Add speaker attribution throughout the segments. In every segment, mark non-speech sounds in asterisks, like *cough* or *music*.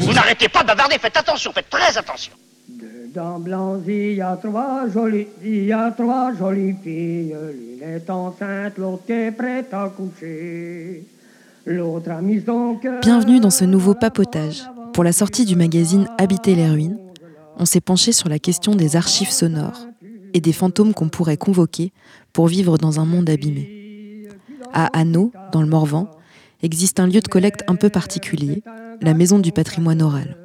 Speaker 1: Vous n'arrêtez pas de bavarder, faites attention, faites très attention.
Speaker 2: Dans Blanzy, il y a trois jolies, il y a trois jolies filles. L'une est enceinte, l'autre est prête à coucher. L'autre a mis son cœur.
Speaker 3: Bienvenue dans ce nouveau papotage. Pour la sortie du magazine Habiter les ruines, on s'est penché sur la question des archives sonores et des fantômes qu'on pourrait convoquer pour vivre dans un monde abîmé. À Hanau, dans le Morvan, existe un lieu de collecte un peu particulier, la Maison du patrimoine oral.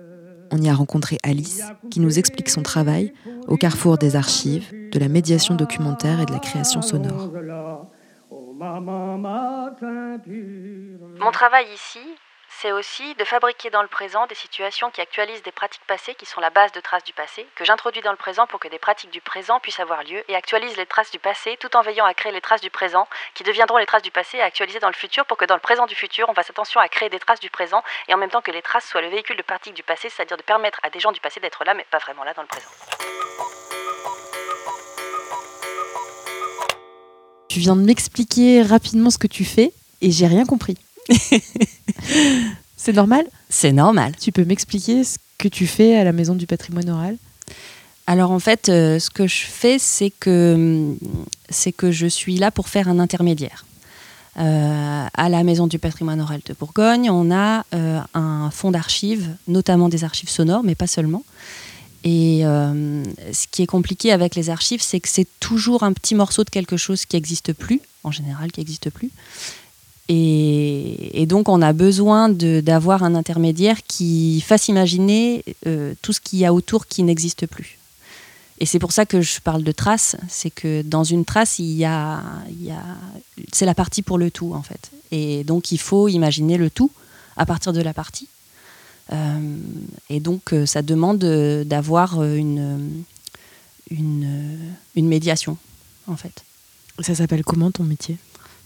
Speaker 3: On y a rencontré Alice, qui nous explique son travail au carrefour des archives, de la médiation documentaire et de la création sonore.
Speaker 4: Mon travail ici, c'est aussi de fabriquer dans le présent des situations qui actualisent des pratiques passées qui sont la base de traces du passé, que j'introduis dans le présent pour que des pratiques du présent puissent avoir lieu et actualisent les traces du passé tout en veillant à créer les traces du présent qui deviendront les traces du passé et actualisées dans le futur pour que dans le présent du futur, on fasse attention à créer des traces du présent et en même temps que les traces soient le véhicule de pratiques du passé, c'est-à-dire de permettre à des gens du passé d'être là mais pas vraiment là dans le présent.
Speaker 3: Tu viens de m'expliquer rapidement ce que tu fais et j'ai rien compris. *laughs* c'est normal?
Speaker 4: C'est normal.
Speaker 3: Tu peux m'expliquer ce que tu fais à la Maison du patrimoine oral?
Speaker 4: Alors en fait, euh, ce que je fais, c'est que, c'est que je suis là pour faire un intermédiaire. Euh, à la Maison du patrimoine oral de Bourgogne, on a euh, un fonds d'archives, notamment des archives sonores, mais pas seulement. Et ce qui est compliqué avec les archives, c'est que c'est toujours un petit morceau de quelque chose qui n'existe plus, en général, qui n'existe plus. Et, et, donc, on a besoin d'avoir un intermédiaire qui fasse imaginer euh, tout ce qu'il y a autour qui n'existe plus. Et c'est pour ça que je parle de traces, c'est que dans une trace, il y a, il y a c'est la partie pour le tout, en fait. Et donc, il faut imaginer le tout à partir de la partie. Euh, et donc, euh, ça demande d'avoir une, une, une médiation, en fait.
Speaker 3: Ça s'appelle comment ton métier?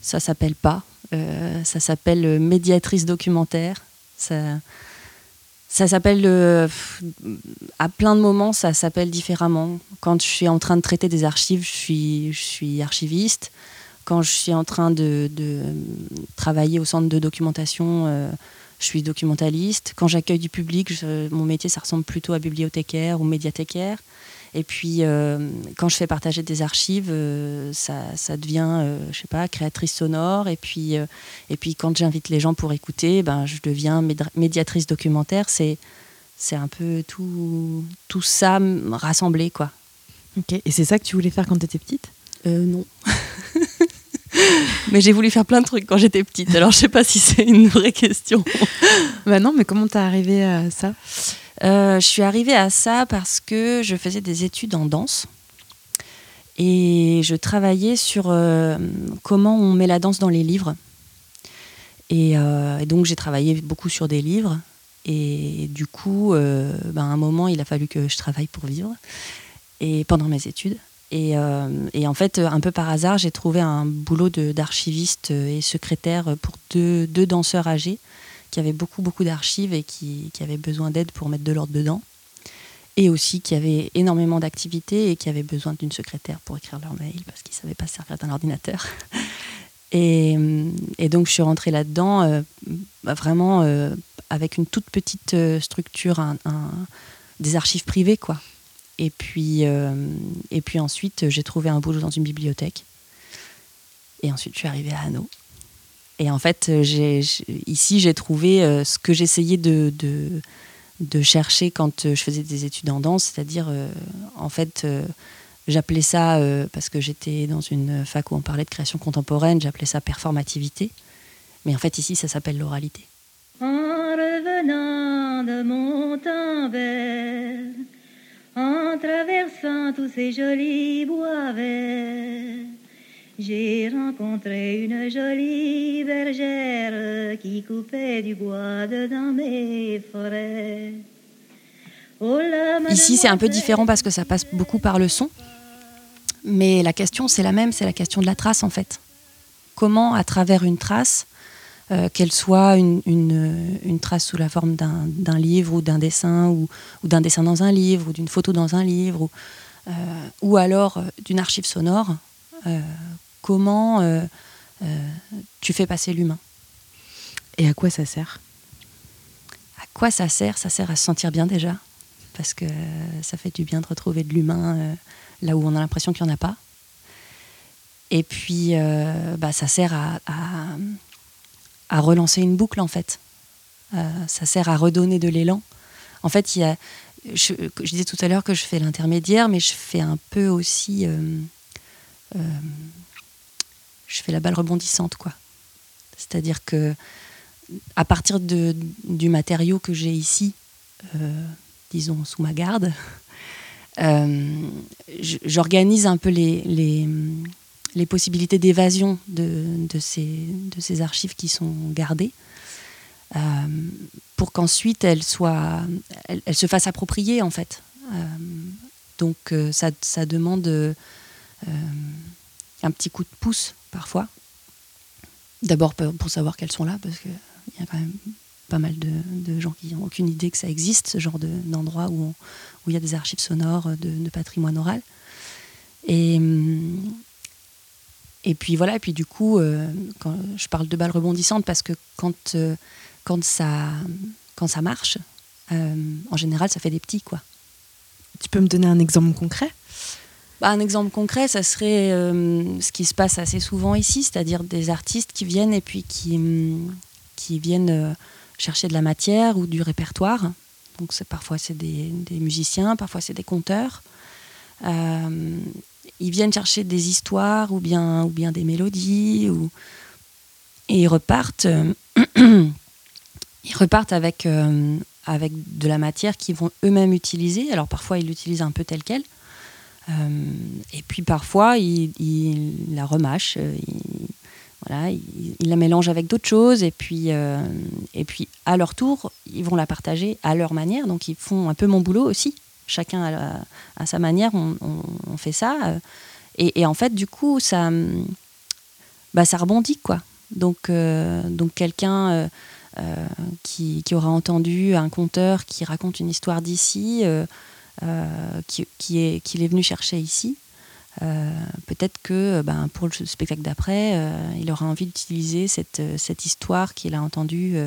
Speaker 4: Ça s'appelle pas. Euh, ça s'appelle médiatrice documentaire. Ça, s'appelle euh, à plein de moments, ça s'appelle différemment. Quand je suis en train de traiter des archives, je suis, archiviste. Quand je suis en train de, travailler au centre de documentation, euh, je suis documentaliste. Quand j'accueille du public, mon métier, ça ressemble plutôt à bibliothécaire ou médiathécaire. Et puis, euh, quand je fais partager des archives, euh, ça, ça, devient, euh, je sais pas, créatrice sonore. Et puis, et puis quand j'invite les gens pour écouter, ben, je deviens médiatrice documentaire. C'est, c'est un peu tout, tout ça rassemblé, quoi.
Speaker 3: Ok. Et c'est ça que tu voulais faire quand tu étais petite
Speaker 4: Non. *laughs* mais j'ai voulu faire plein de trucs quand j'étais petite. Alors, je sais pas si c'est une vraie question.
Speaker 3: bah non, mais comment t'es arrivée à ça?
Speaker 4: Je suis arrivée à ça parce que je faisais des études en danse et je travaillais sur euh, comment on met la danse dans les livres. Et, euh, et donc j'ai travaillé beaucoup sur des livres et du coup, ben, à un moment, il a fallu que je travaille pour vivre et pendant mes études. Et, et, en fait, un peu par hasard, j'ai trouvé un boulot d'archiviste et secrétaire pour deux, deux danseurs âgés qui avait beaucoup, beaucoup d'archives et qui, qui avaient besoin d'aide pour mettre de l'ordre dedans. Et aussi qui avaient énormément d'activités et qui avaient besoin d'une secrétaire pour écrire leur mail parce qu'ils ne savaient pas servir d'un ordinateur. *laughs* Et, et, donc je suis rentrée là-dedans euh, vraiment euh, avec une toute petite euh, structure, des archives privées. quoi. Et puis, euh, et puis ensuite, j'ai trouvé un boulot dans une bibliothèque. Et ensuite, je suis arrivée à Hanau. Et en fait, j'ai, ici, j'ai trouvé euh, ce que j'essayais de, de, chercher quand euh, je faisais des études en danse, c'est-à-dire, euh, en fait, euh, j'appelais ça, euh, parce que j'étais dans une fac où on parlait de création contemporaine, j'appelais ça performativité. Mais en fait, ici, ça s'appelle l'oralité.
Speaker 5: En revenant de mon temps en traversant tous ces jolis bois verts, j'ai rencontré une jolie bergère qui coupait du bois dans mes forêts.
Speaker 4: Oh Ici, c'est un peu différent parce que ça passe beaucoup par le son. Mais la question, c'est la même, c'est la question de la trace en fait. Comment, à travers une trace, euh, qu'elle soit une, une, une, trace sous la forme d'un livre ou d'un dessin, ou, ou d'un dessin dans un livre, ou d'une photo dans un livre, ou, euh, ou alors euh, d'une archive sonore, comment euh, euh, tu fais passer l'humain.
Speaker 3: Et à quoi ça sert?
Speaker 4: À quoi ça sert? Ça sert à se sentir bien déjà, parce que ça fait du bien de retrouver de l'humain là où on a l'impression qu'il n'y en a pas. Et puis, bah, ça sert à, relancer une boucle, en fait. ça sert à redonner de l'élan. En fait, je, disais tout à l'heure que je fais l'intermédiaire, mais je fais un peu aussi. Euh, euh, je fais la balle rebondissante, quoi. C'est-à-dire que, à partir de, du matériau que j'ai ici, euh, disons sous ma garde, *laughs* j'organise un peu les, les, les possibilités d'évasion de, de, ces, de ces archives qui sont gardées. Euh, pour qu'ensuite elle soit, elle, se fasse approprier en fait. Euh, donc euh, ça, ça, demande un petit coup de pouce parfois. D'abord pour savoir qu'elles sont là, parce qu'il y a quand même pas mal de, gens qui n'ont aucune idée que ça existe, ce genre d'endroit où, où il y a des archives sonores de, patrimoine oral. Et, et puis voilà, et puis du coup, quand je parle de balles rebondissantes, parce que quand quand ça, quand ça marche, euh, en général, ça fait des petits. quoi.
Speaker 3: Tu peux me donner un exemple concret?
Speaker 4: Bah, Un exemple concret, ça serait euh, ce qui se passe assez souvent ici, c'est-à-dire des artistes qui viennent et puis qui, qui viennent euh, chercher de la matière ou du répertoire. Donc parfois c'est des, musiciens, parfois c'est des conteurs. ils viennent chercher des histoires ou bien, ou bien des mélodies et ils repartent *clears throat* ils repartent avec, euh, avec de la matière qu'ils vont eux-mêmes utiliser. Alors parfois, ils l'utilisent un peu telle qu'elle. Euh, et puis parfois, ils, la remâchent. Euh, ils, voilà, ils, la mélangent avec d'autres choses. Et puis, et puis, à leur tour, ils vont la partager à leur manière. Donc, ils font un peu mon boulot aussi. Chacun à, sa manière, on, fait ça. Et, en fait, du coup, ça, bah, ça rebondit, quoi. Donc, donc quelqu'un euh, qui, aura entendu un conteur qui raconte une histoire d'ici, euh, euh, qui, qui, est, qu'il est venu chercher ici. peut-être que ben, pour le spectacle d'après, il aura envie d'utiliser cette, cette histoire qu'il a entendue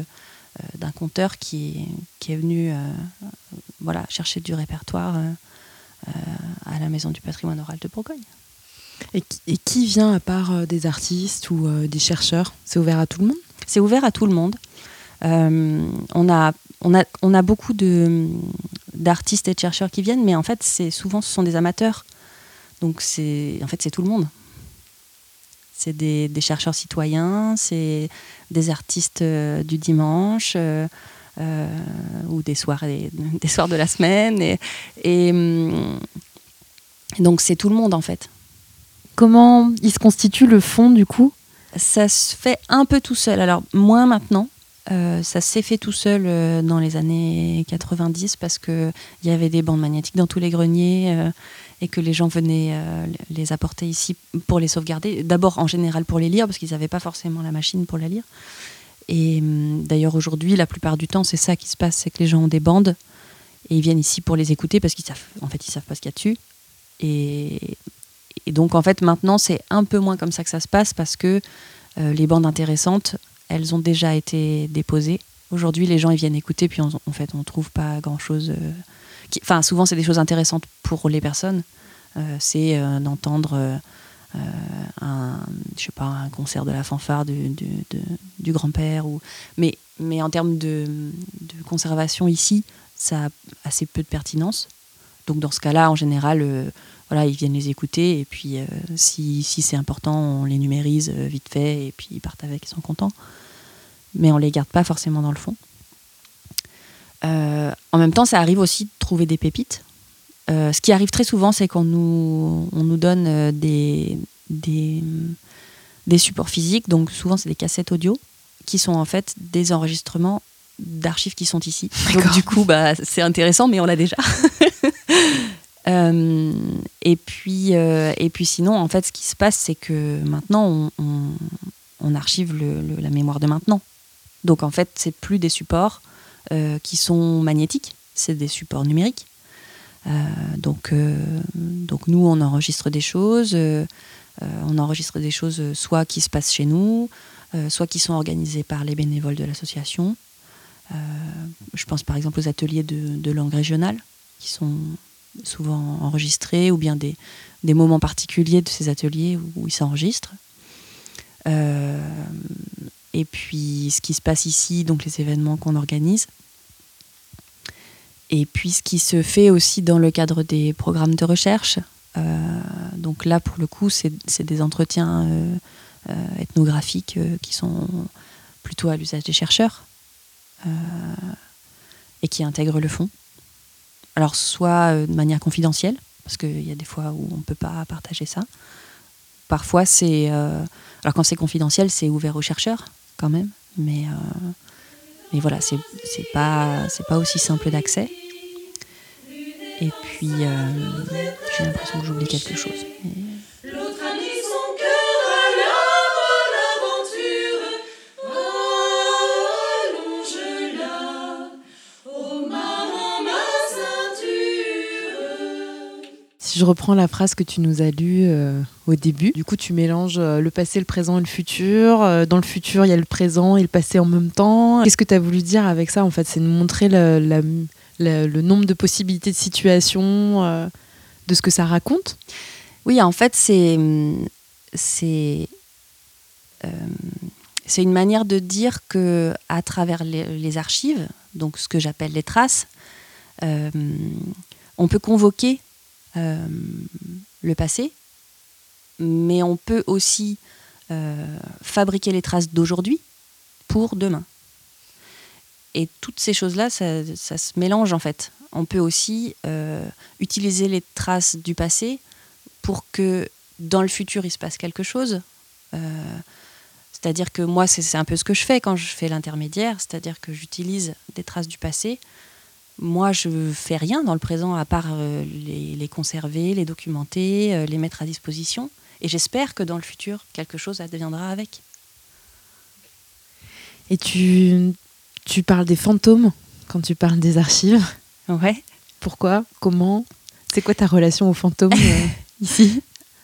Speaker 4: d'un conteur qui, qui, est venu voilà, chercher du répertoire à la Maison du patrimoine oral de Bourgogne.
Speaker 3: Et qui, et qui vient à part des artistes ou des chercheurs? C'est ouvert à tout le monde?
Speaker 4: C'est ouvert à tout le monde. Euh, on, a, on, a, on a beaucoup d'artistes et de chercheurs qui viennent, mais en fait, c'est souvent ce sont des amateurs. Donc, c'est en fait, c'est tout le monde. C'est des, des, chercheurs citoyens, c'est des artistes euh, du dimanche. Euh, ou des soirées, *laughs* des soirs de la semaine. Et, et hum, donc c'est tout le monde en fait.
Speaker 3: Comment il se constitue le fond du coup?
Speaker 4: Ça se fait un peu tout seul. Alors moins maintenant, euh, ça s'est fait tout seul euh, dans les années 90 parce qu'il y avait des bandes magnétiques dans tous les greniers euh, et que les gens venaient les apporter ici pour les sauvegarder. D'abord en général pour les lire parce qu'ils n'avaient pas forcément la machine pour la lire. Et hum, d'ailleurs aujourd'hui, la plupart du temps, c'est ça qui se passe, c'est que les gens ont des bandes et ils viennent ici pour les écouter parce qu'ils savent, en fait, savent pas ce qu'il y a dessus. Et, et donc en fait maintenant c'est un peu moins comme ça que ça se passe parce que les bandes intéressantes elles ont déjà été déposées. Aujourd'hui, les gens ils viennent écouter, puis en fait, on trouve pas grand-chose. Euh, enfin, souvent, c'est des choses intéressantes pour les personnes. Euh, c'est euh, d'entendre un, je sais pas, un concert de la fanfare du, grand-père. Ou... Mais, mais en termes de, conservation ici, ça a assez peu de pertinence. Donc dans ce cas-là, en général, voilà, ils viennent les écouter et puis si, si c'est important, on les numérise vite fait et puis ils partent avec, ils sont contents mais on les garde pas forcément dans le fond. Euh, en même temps, ça arrive aussi de trouver des pépites. Euh, ce qui arrive très souvent, c'est qu'on nous, on nous donne euh, des, des, des, supports physiques, donc souvent c'est des cassettes audio, qui sont en fait des enregistrements d'archives qui sont ici. Donc du coup, bah, c'est intéressant, mais on l'a déjà. *laughs* et, puis, et puis sinon, en fait, ce qui se passe, c'est que maintenant, on, archive la mémoire de maintenant. Donc en fait, c'est plus des supports euh, qui sont magnétiques, c'est des supports numériques. Euh, donc, euh, donc nous, on enregistre des choses, on enregistre des choses soit qui se passent chez nous,
Speaker 3: soit qui sont organisés par les bénévoles de l'association. je pense par exemple aux ateliers de, langue régionale, qui sont souvent enregistrés, ou bien des, moments particuliers de ces ateliers où, ils s'enregistrent. et puis ce qui se passe ici, donc les événements qu'on organise. Et puis ce qui se fait aussi dans le cadre des programmes de recherche. Euh, donc là, pour le coup, c'est des entretiens euh, euh, ethnographiques qui sont plutôt à l'usage des chercheurs et qui intègrent le fond. Alors soit de manière confidentielle, parce qu'il y a des fois où on ne peut pas partager ça. Parfois, c'est... alors quand c'est confidentiel, c'est ouvert aux chercheurs quand même, mais... Mais voilà, c'est pas, pas aussi simple d'accès. Et puis, euh, j'ai l'impression que j'oublie quelque chose. Je reprends la phrase que tu nous as lue euh, au début, du coup, tu mélanges euh, le passé, le présent et le futur. Dans le futur, il y a le présent et le passé en même temps. Qu'est-ce que tu as voulu dire avec ça En fait, c'est de montrer le, nombre de possibilités de situations, euh, de ce que ça raconte?
Speaker 4: Oui, en fait, c'est euh, une manière de dire que à travers les, archives, donc ce que j'appelle les traces, euh, on peut convoquer le passé, mais on peut aussi fabriquer les traces d'aujourd'hui pour demain. Et toutes ces choses-là, ça, se mélange en fait. On peut aussi euh, utiliser les traces du passé pour que dans le futur, il se passe quelque chose. Euh, c'est-à-dire que moi, c'est un peu ce que je fais quand je fais l'intermédiaire, c'est-à-dire que j'utilise des traces du passé. Moi, je fais rien dans le présent à part euh, les, les, conserver, les documenter, les mettre à disposition. Et j'espère que dans le futur, quelque chose adviendra avec.
Speaker 3: Et tu tu parles des fantômes quand tu parles des archives.
Speaker 4: Ouais.
Speaker 3: Pourquoi? Comment? C'est quoi ta relation aux fantômes euh, *laughs* ici?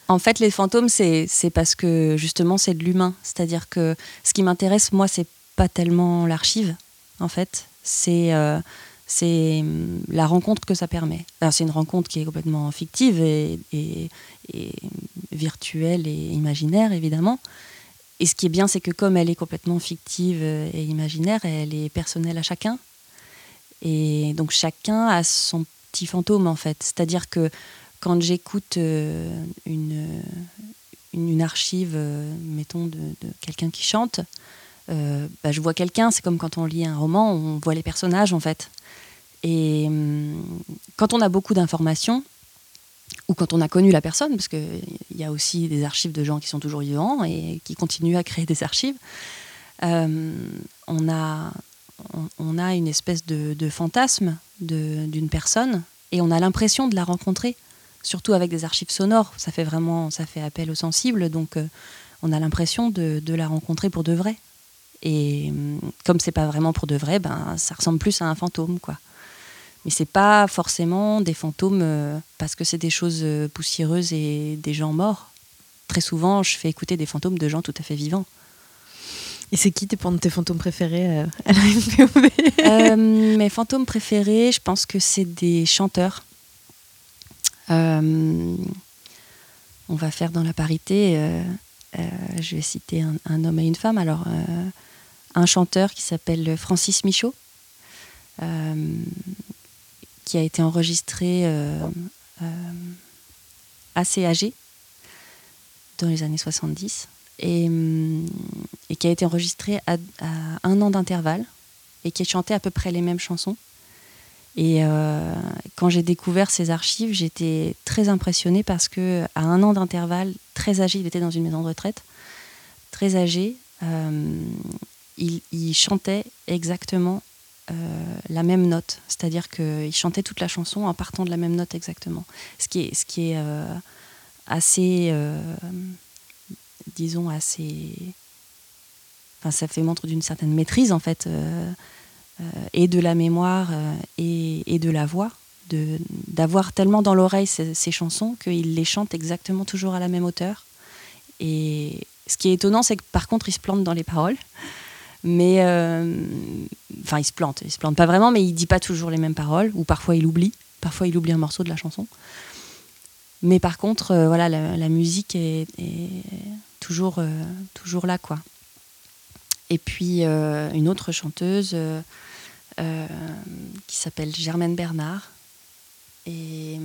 Speaker 4: En fait, les fantômes, c'est parce que justement, c'est de l'humain. C'est-à-dire que ce qui m'intéresse, moi, c'est pas tellement l'archive, en fait. C'est euh, c'est hum, la rencontre que ça permet. C'est une rencontre qui est complètement fictive et, virtuelle et imaginaire, évidemment. Et ce qui est bien, c'est que comme elle est complètement fictive et imaginaire, elle est personnelle à chacun. Et donc chacun a son petit fantôme en fait. C'est-à-dire que quand j'écoute euh, une, une, archive, euh, mettons, de, quelqu'un qui chante, euh, bah, je vois quelqu'un, c'est comme quand on lit un roman, on voit les personnages en fait. Et hum, quand on a beaucoup d'informations, ou quand on a connu la personne, parce qu'il y a aussi des archives de gens qui sont toujours vivants et qui continuent à créer des archives, euh, on, a, on, a une espèce de, fantasme d'une personne et on a l'impression de la rencontrer, surtout avec des archives sonores. Ça fait vraiment ça fait appel au sensible, donc euh, on a l'impression de, de, la rencontrer pour de vrai. Et comme c'est pas vraiment pour de vrai, ben, ça ressemble plus à un fantôme, quoi. Mais c'est pas forcément des fantômes euh, parce que c'est des choses euh, poussiéreuses et des gens morts. Très souvent, je fais écouter des fantômes de gens tout à fait vivants.
Speaker 3: Et c'est qui tes, tes fantômes préférés euh, à la *laughs*
Speaker 4: Mes fantômes préférés, je pense que c'est des chanteurs. on va faire dans la parité. je vais citer un, un, homme et une femme. Alors, un chanteur qui s'appelle Francis Michaud, qui a été enregistré euh, euh, assez âgé, dans les années 70, et, hum, et qui a été enregistré à, un an d'intervalle, et qui a chanté à peu près les mêmes chansons. Et euh, quand j'ai découvert ces archives, j'étais très impressionnée parce que à un an d'intervalle, très âgé, il était dans une maison de retraite, très âgé, il, chantait exactement euh, la même note, c'est-à-dire qu'il chantait toute la chanson en partant de la même note exactement. Ce qui est, ce qui est euh, assez, euh, disons, assez. Enfin, ça fait montre d'une certaine maîtrise en fait, et de la mémoire et, de la voix, d'avoir tellement dans l'oreille ces, ces, chansons qu'il les chante exactement toujours à la même hauteur. Et, Ce qui est étonnant, c'est que par contre, il se plante dans les paroles. Mais enfin, il se plante. Il se plante pas vraiment, mais il dit pas toujours les mêmes paroles. Ou parfois, il oublie. Parfois, il oublie un morceau de la chanson. Mais par contre, voilà, la, musique est, toujours, toujours là, quoi. Et puis une autre chanteuse qui s'appelle Germaine Bernard. Et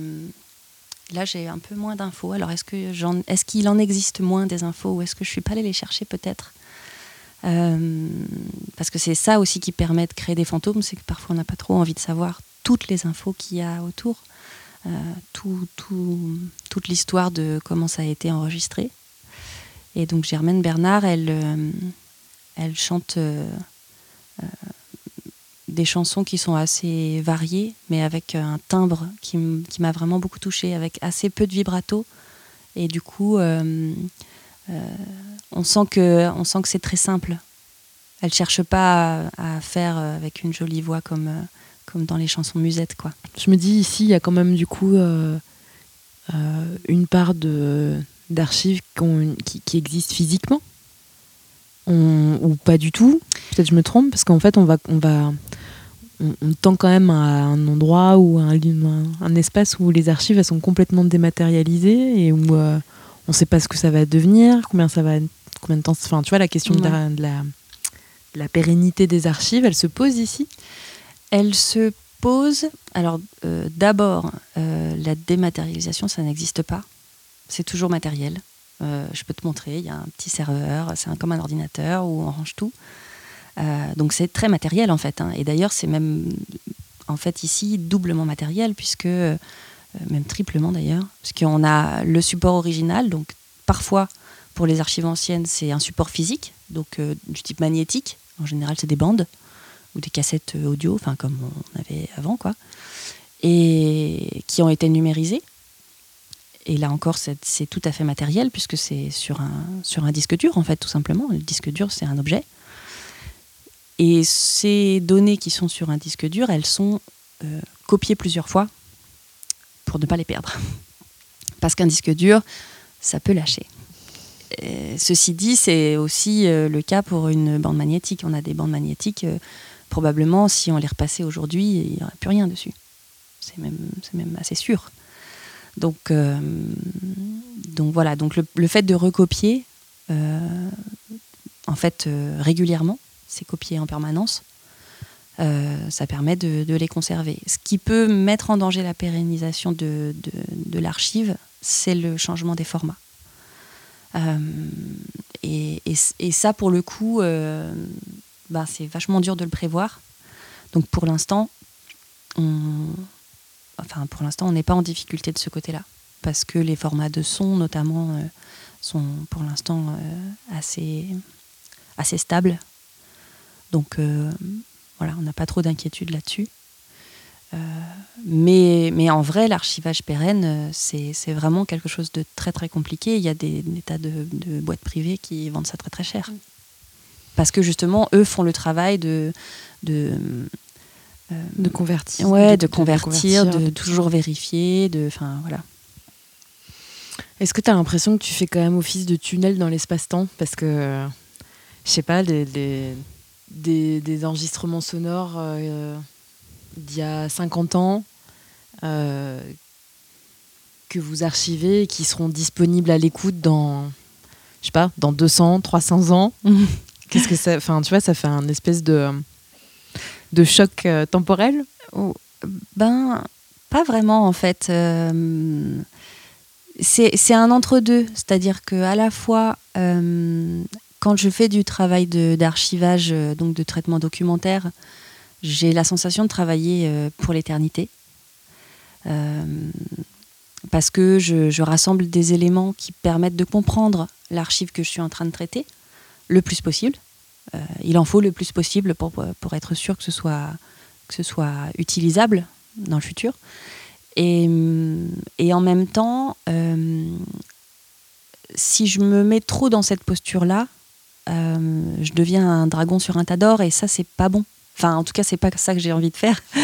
Speaker 4: Là, j'ai un peu moins d'infos. Alors, est-ce qu'il est qu'il en existe moins des infos ou est-ce que je suis pas allée les chercher peut-être? Euh, Parce que c'est ça aussi qui permet de créer des fantômes, c'est que parfois on n'a pas trop envie de savoir toutes les infos qu'il y a autour, euh, tout, tout, toute l'histoire de comment ça a été enregistré. Et donc Germaine Bernard, elle, euh, chante des chansons qui sont assez variées, mais avec un timbre qui m'a vraiment beaucoup touchée, avec assez peu de vibrato. Et du coup, on sent que, on sent que c'est très simple. Elle cherche pas à, faire avec une jolie voix comme, comme dans les chansons musettes, quoi.
Speaker 3: Je me dis ici, il y a quand même du coup euh, une part de d'archives qui, qui existent physiquement. ou pas du tout. Peut-être je me trompe parce qu'en fait on va on va on, tend quand même à un endroit ou un, un, espace où les archives sont complètement dématérialisées et où euh, on ne sait pas ce que ça va devenir, combien ça va, combien de temps. Enfin, tu vois, la question de, la, la, pérennité des archives, elle se pose ici.
Speaker 4: Elle se pose. Alors, euh, d'abord, euh, la dématérialisation, ça n'existe pas. C'est toujours matériel. je peux te montrer. Il y a un petit serveur. C'est comme un ordinateur où on range tout. Euh, donc c'est très matériel en fait. Hein. Et d'ailleurs c'est même en fait ici doublement matériel puisque euh, même triplement d'ailleurs, puisqu'on a le support original, donc parfois pour les archives anciennes c'est un support physique, donc euh, du type magnétique. En général c'est des bandes ou des cassettes audio, enfin comme on avait avant quoi, et qui ont été numérisées. Et là encore, c'est tout à fait matériel puisque c'est sur un, sur un disque dur en fait, tout simplement. Le disque dur, c'est un objet. Et ces données qui sont sur un disque dur, elles sont euh, copiées plusieurs fois pour ne pas les perdre. *laughs* Parce qu'un disque dur, ça peut lâcher. Ceci dit, c'est aussi euh, le cas pour une bande magnétique. On a des bandes magnétiques, euh, probablement, si on les repassait aujourd'hui, il n'y aurait plus rien dessus. C'est même, assez sûr. Donc, donc voilà, donc le, fait de recopier, en fait, régulièrement, c'est copié en permanence. Euh, ça permet de, les conserver. Ce qui peut mettre en danger la pérennisation de, l'archive, c'est le changement des formats. Euh, et, ça, pour le coup, euh, bah, c'est vachement dur de le prévoir. Donc pour l'instant, on, enfin pour l'instant, on n'est pas en difficulté de ce côté-là, parce que les formats de son, notamment, sont pour l'instant assez, assez stables donc euh, voilà, on n'a pas trop d'inquiétude là-dessus. Euh, mais, mais, en vrai, l'archivage pérenne, euh, c'est vraiment quelque chose de très très compliqué. Il y a des, tas de, boîtes privées qui vendent ça très très cher. Parce que justement, eux font le travail de. de
Speaker 3: de convertir.
Speaker 4: Ouais, de, convertir, de, toujours vérifier, de. Enfin, voilà.
Speaker 3: Est-ce que tu as l'impression que tu fais quand même office de tunnel dans l'espace-temps? Parce que, je sais pas, les, des, enregistrements sonores euh, d'il y a 50 ans euh, que vous archivez et qui seront disponibles à l'écoute dans, je sais pas, dans 200, 300 ans. *laughs* Qu'est-ce que ça, enfin, tu vois, ça fait un espèce de, de choc euh, temporel?
Speaker 4: Oh, Ben, pas vraiment en fait. c'est un entre-deux, c'est-à-dire que à la fois quand je fais du travail d'archivage, euh, donc de traitement documentaire, j'ai la sensation de travailler euh, pour l'éternité. Euh, parce que je, rassemble des éléments qui permettent de comprendre l'archive que je suis en train de traiter le plus possible. il en faut le plus possible pour, pour être sûr que ce, soit, que ce soit utilisable dans le futur. Et, et en même temps, si je me mets trop dans cette posture-là, euh, je deviens un dragon sur un tas d'or et ça c'est pas bon. Enfin en tout cas c'est pas ça que j'ai envie de faire. *laughs*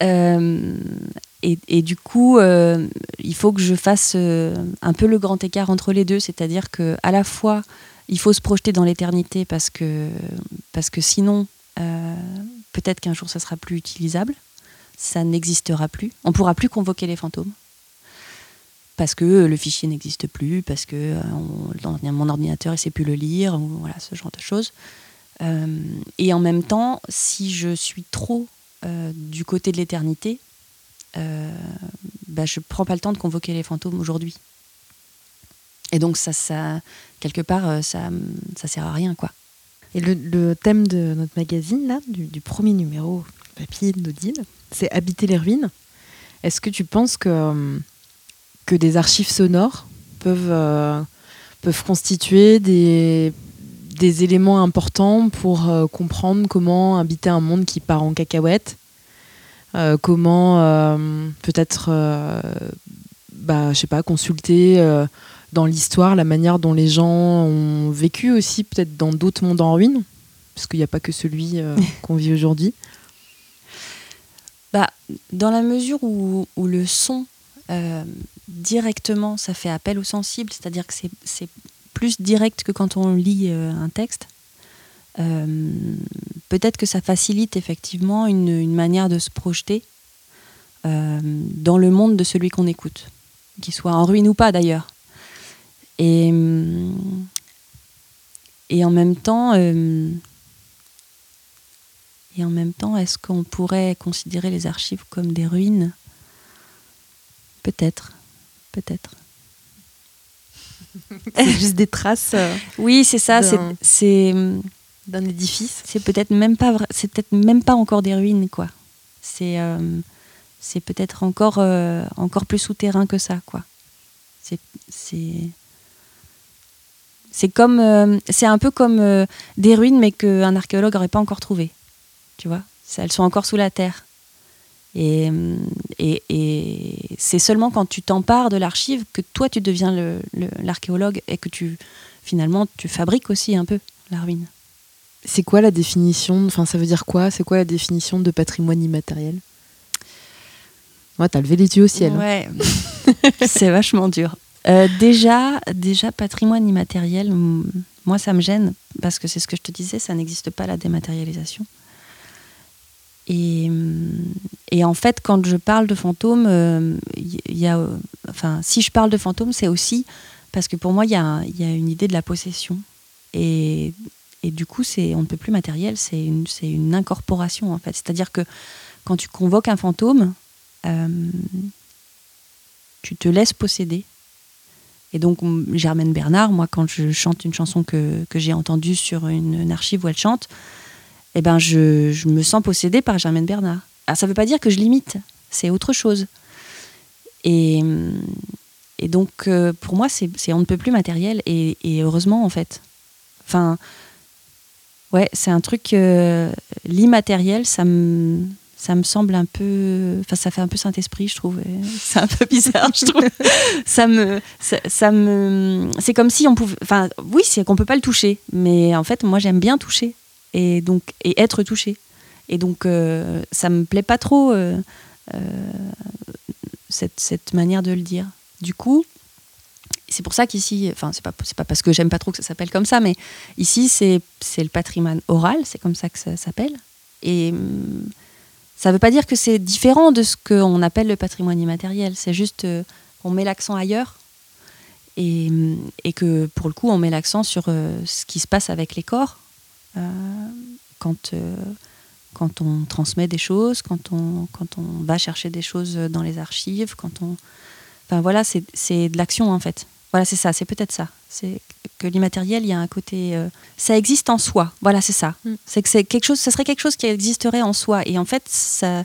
Speaker 4: Euh, et, du coup, euh, il faut que je fasse euh, un peu le grand écart entre les deux, c'est-à-dire que à la fois, il faut se projeter dans l'éternité parce que, parce que sinon, peut-être qu'un jour, ça sera plus utilisable, ça n'existera plus, on pourra plus convoquer les fantômes parce que le fichier n'existe plus, parce que mon ordinateur ne sait plus le lire, ou voilà ce genre de choses. Et en même temps, si je suis trop du côté de l'éternité, euh, bah, je prends pas le temps de convoquer les fantômes aujourd'hui. Et donc, ça, quelque part, euh, ça, ça sert à rien, quoi.
Speaker 3: Et le, thème de notre magazine, là, du, premier numéro papier d'Odile, c'est Habiter les ruines. Est-ce que tu penses que, euh, que des archives sonores peuvent, euh, peuvent constituer des, des éléments importants pour comprendre comment habiter un monde qui part en cacahuète euh, comment euh, peut-être, euh, bah, je sais pas, consulter dans l'histoire la manière dont les gens ont vécu aussi, peut-être dans d'autres mondes en ruine, parce qu'il n'y a pas que celui *laughs* qu'on vit aujourd'hui.
Speaker 4: Bah, dans la mesure où, où le son, directement, ça fait appel au sensible, c'est-à-dire que c'est plus direct que quand on lit un texte. Euh, peut-être que ça facilite effectivement une, manière de se projeter euh, dans le monde de celui qu'on écoute, qu'il soit en ruine ou pas d'ailleurs. Et, euh, et en même temps, et en même temps, est-ce qu'on pourrait considérer les archives comme des ruines? Peut-être, peut-être.
Speaker 3: Juste des traces.
Speaker 4: oui, c'est ça. C'est
Speaker 3: d'un édifice.
Speaker 4: C'est peut-être même pas c'est peut-être même pas encore des ruines quoi. C'est euh, c'est peut-être encore euh, encore plus souterrain que ça quoi. C'est c'est c'est comme euh, c'est un peu comme des ruines mais qu'un archéologue n'aurait pas encore trouvé. Tu vois, elles sont encore sous la terre. Et, et, et c'est seulement quand tu t'empares de l'archive que toi tu deviens l'archéologue et que tu finalement tu fabriques aussi un peu la ruine.
Speaker 3: C'est quoi la définition Enfin, ça veut dire quoi? C'est quoi la définition de patrimoine immatériel? Ouais, t'as levé les yeux au ciel.
Speaker 4: Hein. Ouais, *laughs* c'est vachement dur. Euh, déjà, déjà, patrimoine immatériel, moi, ça me gêne parce que c'est ce que je te disais, ça n'existe pas la dématérialisation. Et, et, en fait, quand je parle de fantômes, euh, y a, enfin, si je parle de fantômes, c'est aussi parce que pour moi, il y, y, a une idée de la possession. Et et du coup, on ne peut plus matériel, c'est une, une incorporation en fait. C'est-à-dire que quand tu convoques un fantôme, euh, tu te laisses posséder. Et donc, Germaine Bernard, moi, quand je chante une chanson que, que j'ai entendue sur une, archive où elle chante, eh ben, je, je, me sens possédée par Germaine Bernard. Alors, ça ne veut pas dire que je limite, c'est autre chose. Et, et donc, euh, pour moi, c'est on ne peut plus matériel, et, et heureusement, en fait. Enfin, Ouais, c'est un truc. Euh, l'immatériel, ça me, ça me semble un peu. Enfin, ça fait un peu Saint-Esprit, je trouve. *laughs* C'est un peu bizarre, je trouve. *laughs* ça me. Ça, me c'est comme si on pouvait. Enfin, oui, c'est qu'on peut pas le toucher. Mais en fait, moi, j'aime bien toucher. Et, donc, et être touché. Et donc, euh, ça me plaît pas trop, euh, euh, cette, cette manière de le dire. Du coup, c'est pour ça qu'ici, enfin, c'est pas, pas parce que j'aime pas trop que ça s'appelle comme ça, mais ici, c'est le patrimoine oral, c'est comme ça que ça s'appelle. Et hum, ça veut pas dire que c'est différent de ce qu'on appelle le patrimoine immatériel, c'est juste euh, qu'on met l'accent ailleurs et, hum, et, que pour le coup, on met l'accent sur euh, ce qui se passe avec les corps euh, quand, quand on transmet des choses, quand on, quand on va chercher des choses dans les archives, quand on. Enfin voilà, c'est de l'action en fait. Voilà, c'est ça, c'est peut-être ça. C'est que l'immatériel, il y a un côté. Euh, ça existe en soi. Voilà, c'est ça. Mm. C'est que c'est quelque chose, ça serait quelque chose qui existerait en soi. Et en fait, ça,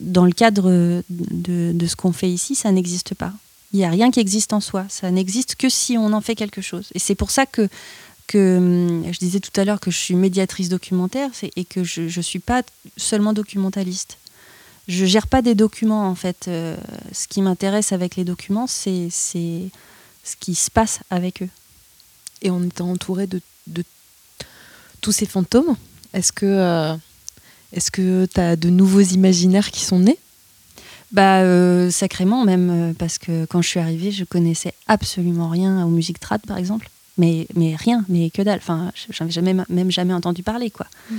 Speaker 4: dans le cadre de, de ce qu'on fait ici, ça n'existe pas. Il n'y a rien qui existe en soi. Ça n'existe que si on en fait quelque chose. Et c'est pour ça que, que hum, je disais tout à l'heure que je suis médiatrice documentaire et que je ne suis pas seulement documentaliste. Je gère pas des documents en fait. Euh, ce qui m'intéresse avec les documents, c'est ce qui se passe avec eux.
Speaker 3: Et on était entouré de, tous ces fantômes. Est-ce que euh, est-ce que tu as de nouveaux imaginaires qui sont nés?
Speaker 4: Bah euh, sacrément même parce que quand je suis arrivée, je connaissais absolument rien aux musiques trad par exemple, mais mais rien, mais que dalle. Enfin, jamais même jamais entendu parler quoi. Mm.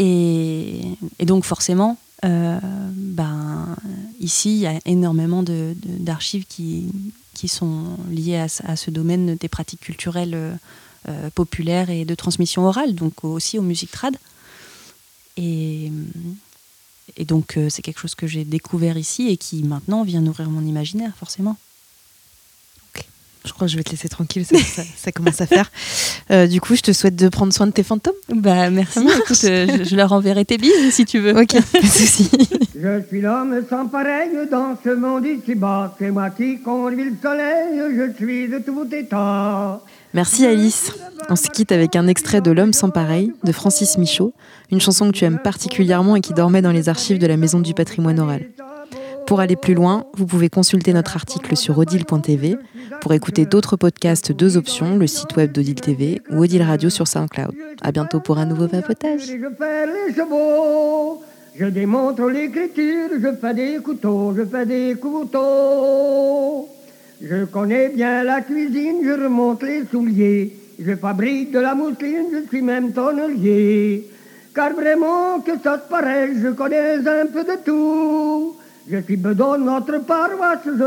Speaker 4: Et, et, donc forcément, euh, ben ici il y a énormément d'archives de, qui qui sont liées à, à, ce domaine des pratiques culturelles populaires et de transmission orale, donc aussi aux musiques trad. Et et donc, euh, c'est quelque chose que j'ai découvert ici et qui maintenant vient nourrir mon imaginaire, forcément.
Speaker 3: Je crois que je vais te laisser tranquille, ça, commence à faire. Euh, du coup, je te souhaite de prendre soin de tes fantômes.
Speaker 4: Bah, merci. Écoute, euh, je, leur enverrai tes bises si tu veux.
Speaker 3: Ok, pas de souci.
Speaker 2: Je suis l'homme sans pareil dans ce monde ici-bas. C'est moi qui conduis le soleil, je suis de tout état.
Speaker 3: Merci Alice. On se quitte avec un extrait de L'homme sans pareil de Francis Michaud, une chanson que tu aimes particulièrement et qui dormait dans les archives de la Maison du patrimoine oral. Pour aller plus loin, vous pouvez consulter notre article sur odile.tv pour écouter d'autres podcasts deux options, le site web d'Odile TV ou Odile Radio sur SoundCloud. À bientôt pour un nouveau vapotage.
Speaker 2: Je démontre l'écriture, je fais des couteaux, je fais des couteaux. Je connais bien la cuisine, je remonte les souliers. Je fabrique de la mousseline, je suis même tonnelier. Car vraiment que ça se pareil, je connais un peu de tout. Je suis bedon notre paroisse, je